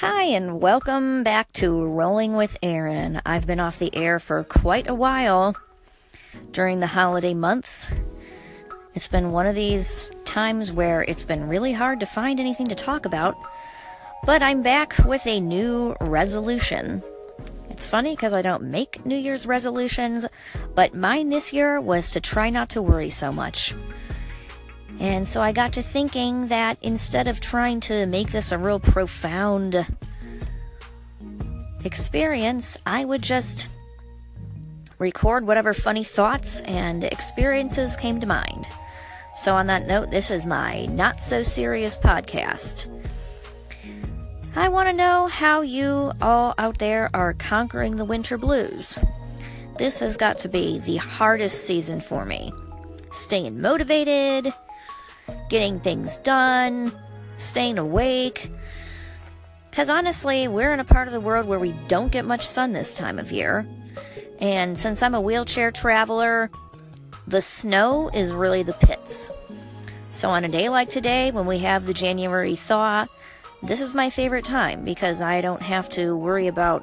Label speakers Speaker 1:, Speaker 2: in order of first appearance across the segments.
Speaker 1: Hi, and welcome back to Rolling with Aaron. I've been off the air for quite a while during the holiday months. It's been one of these times where it's been really hard to find anything to talk about, but I'm back with a new resolution. It's funny because I don't make New Year's resolutions, but mine this year was to try not to worry so much. And so I got to thinking that instead of trying to make this a real profound experience, I would just record whatever funny thoughts and experiences came to mind. So, on that note, this is my not so serious podcast. I want to know how you all out there are conquering the winter blues. This has got to be the hardest season for me. Staying motivated, getting things done, staying awake. Because honestly, we're in a part of the world where we don't get much sun this time of year. And since I'm a wheelchair traveler, the snow is really the pits. So on a day like today, when we have the January thaw, this is my favorite time because I don't have to worry about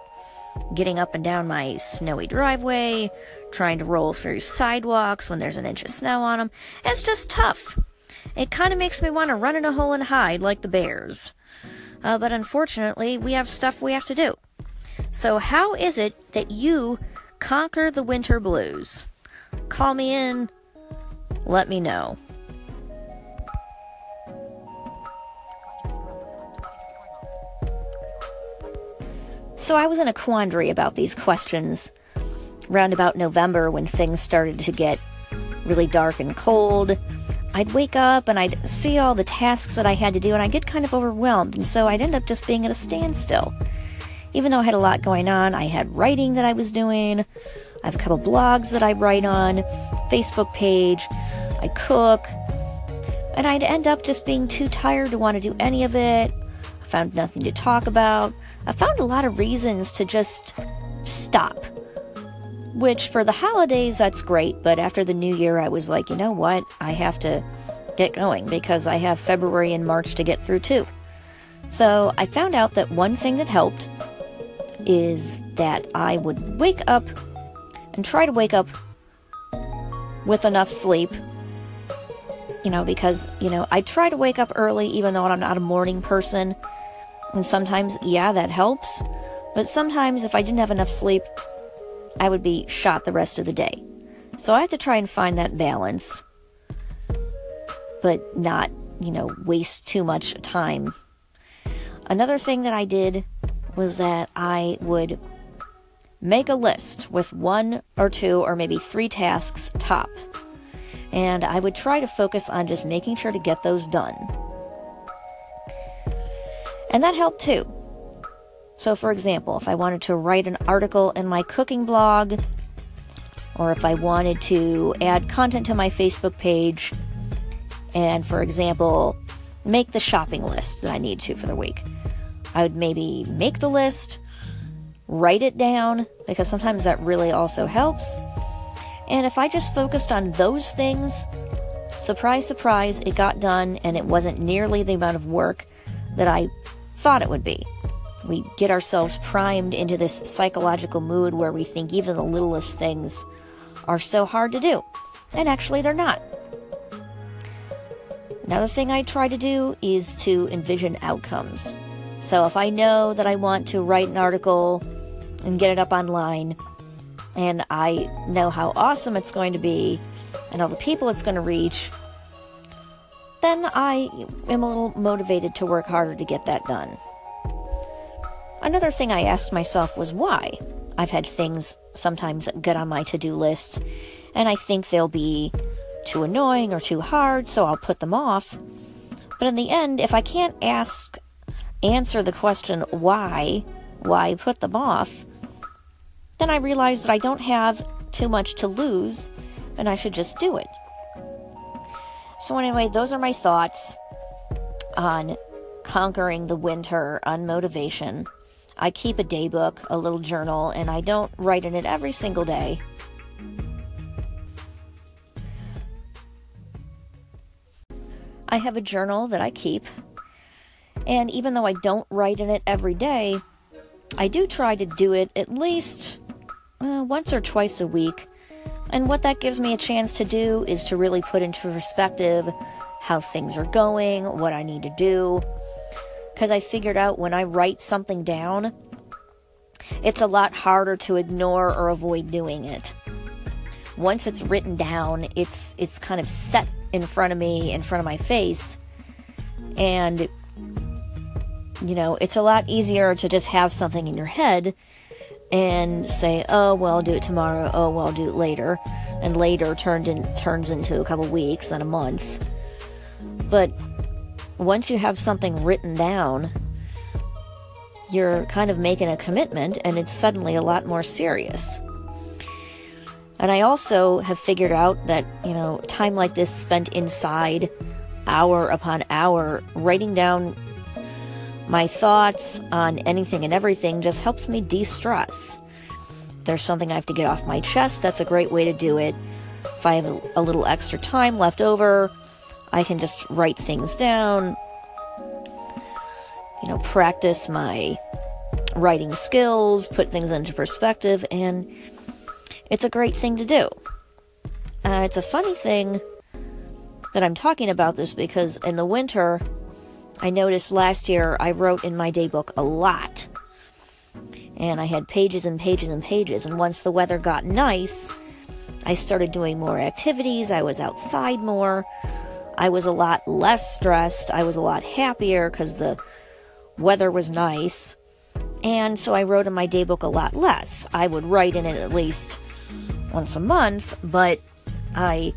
Speaker 1: getting up and down my snowy driveway, trying to roll through sidewalks when there's an inch of snow on them. It's just tough. It kind of makes me want to run in a hole and hide like the bears. Uh, but unfortunately, we have stuff we have to do. So, how is it that you conquer the winter blues? Call me in, let me know. So, I was in a quandary about these questions round about November when things started to get really dark and cold I'd wake up and I'd see all the tasks that I had to do, and I'd get kind of overwhelmed. And so I'd end up just being at a standstill. Even though I had a lot going on, I had writing that I was doing. I have a couple blogs that I write on, Facebook page. I cook. And I'd end up just being too tired to want to do any of it. I found nothing to talk about. I found a lot of reasons to just stop which for the holidays, that's great. But after the new year, I was like, you know what? I have to get going because I have February and March to get through too. So I found out that one thing that helped is that I would wake up and try to wake up with enough sleep. You know, because, you know, I try to wake up early even though I'm not a morning person. And sometimes, yeah, that helps. But sometimes if I didn't have enough sleep, I would be shot the rest of the day. So I had to try and find that balance, but not, you know, waste too much time. Another thing that I did was that I would make a list with one or two or maybe three tasks top. And I would try to focus on just making sure to get those done. And that helped too. So, for example, if I wanted to write an article in my cooking blog, or if I wanted to add content to my Facebook page, and for example, make the shopping list that I need to for the week, I would maybe make the list, write it down, because sometimes that really also helps. And if I just focused on those things, surprise, surprise, it got done and it wasn't nearly the amount of work that I thought it would be. We get ourselves primed into this psychological mood where we think even the littlest things are so hard to do. And actually, they're not. Another thing I try to do is to envision outcomes. So if I know that I want to write an article and get it up online, and I know how awesome it's going to be, and all the people it's going to reach, then I am a little motivated to work harder to get that done. Another thing I asked myself was why. I've had things sometimes get on my to do list, and I think they'll be too annoying or too hard, so I'll put them off. But in the end, if I can't ask, answer the question why, why put them off, then I realize that I don't have too much to lose and I should just do it. So, anyway, those are my thoughts on conquering the winter on motivation. I keep a day book, a little journal, and I don't write in it every single day. I have a journal that I keep, And even though I don't write in it every day, I do try to do it at least uh, once or twice a week. And what that gives me a chance to do is to really put into perspective how things are going, what I need to do. Because I figured out when I write something down, it's a lot harder to ignore or avoid doing it. Once it's written down, it's it's kind of set in front of me, in front of my face, and you know, it's a lot easier to just have something in your head and say, "Oh, well, I'll do it tomorrow. Oh, well, I'll do it later." And later turned in turns into a couple weeks and a month. But once you have something written down, you're kind of making a commitment and it's suddenly a lot more serious. And I also have figured out that, you know, time like this spent inside, hour upon hour, writing down my thoughts on anything and everything just helps me de stress. There's something I have to get off my chest, that's a great way to do it. If I have a, a little extra time left over, I can just write things down, you know, practice my writing skills, put things into perspective, and it's a great thing to do. Uh, it's a funny thing that I'm talking about this because in the winter, I noticed last year I wrote in my daybook a lot. And I had pages and pages and pages. And once the weather got nice, I started doing more activities. I was outside more. I was a lot less stressed. I was a lot happier because the weather was nice. And so I wrote in my daybook a lot less. I would write in it at least once a month, but I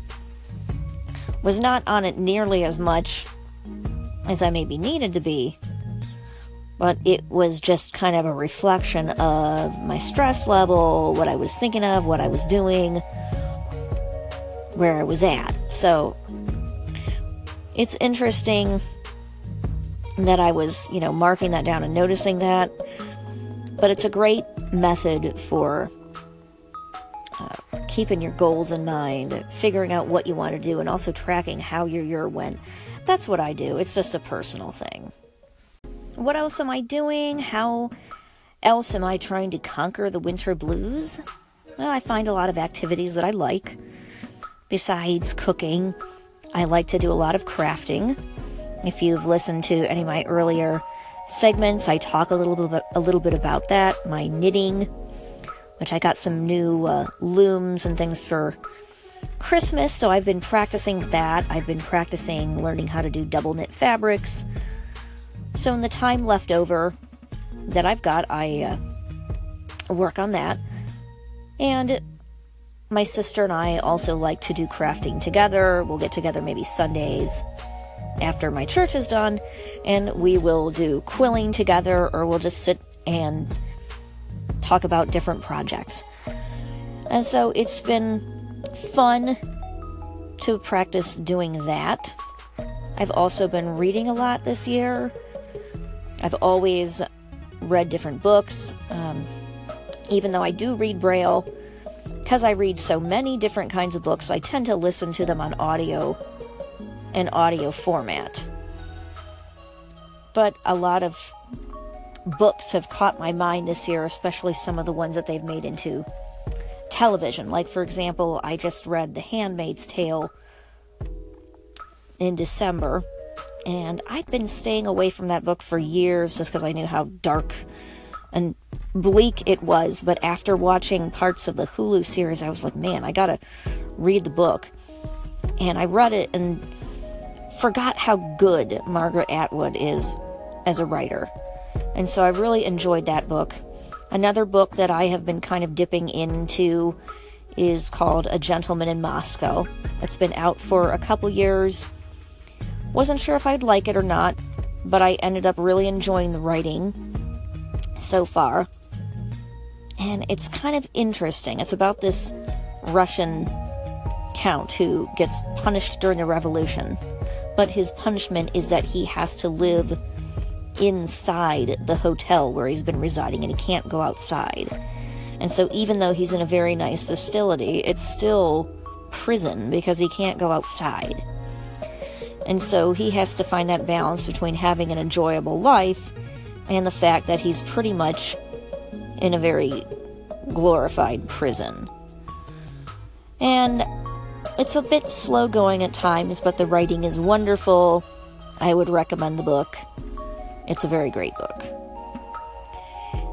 Speaker 1: was not on it nearly as much as I maybe needed to be. But it was just kind of a reflection of my stress level, what I was thinking of, what I was doing, where I was at. So it's interesting that I was, you know, marking that down and noticing that. But it's a great method for uh, keeping your goals in mind, figuring out what you want to do, and also tracking how your year went. That's what I do. It's just a personal thing. What else am I doing? How else am I trying to conquer the winter blues? Well, I find a lot of activities that I like. Besides cooking, I like to do a lot of crafting. If you've listened to any of my earlier segments, I talk a little bit a little bit about that. My knitting, which I got some new uh, looms and things for Christmas, so I've been practicing that. I've been practicing learning how to do double knit fabrics. So, in the time left over that I've got, I uh, work on that. And my sister and I also like to do crafting together. We'll get together maybe Sundays after my church is done, and we will do quilling together, or we'll just sit and talk about different projects. And so it's been fun to practice doing that. I've also been reading a lot this year. I've always read different books. Um, even though I do read Braille, because I read so many different kinds of books, I tend to listen to them on audio and audio format. But a lot of books have caught my mind this year, especially some of the ones that they've made into television. Like, for example, I just read The Handmaid's Tale in December, and I'd been staying away from that book for years just because I knew how dark and bleak it was. But after watching parts of the Hulu series, I was like, man, I gotta read the book. And I read it and forgot how good Margaret Atwood is as a writer. And so I really enjoyed that book. Another book that I have been kind of dipping into is called A Gentleman in Moscow. It's been out for a couple years. Wasn't sure if I'd like it or not, but I ended up really enjoying the writing so far. And it's kind of interesting. It's about this Russian count who gets punished during the revolution, but his punishment is that he has to live inside the hotel where he's been residing and he can't go outside. And so, even though he's in a very nice facility, it's still prison because he can't go outside. And so he has to find that balance between having an enjoyable life and the fact that he's pretty much in a very glorified prison. And it's a bit slow going at times, but the writing is wonderful. I would recommend the book. It's a very great book.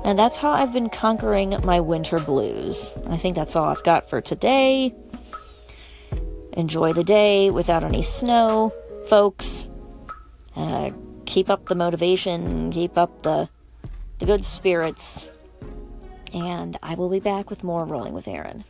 Speaker 1: And that's how I've been conquering my winter blues. I think that's all I've got for today. Enjoy the day without any snow, folks. Uh, keep up the motivation, keep up the the good spirits. And I will be back with more Rolling with Aaron.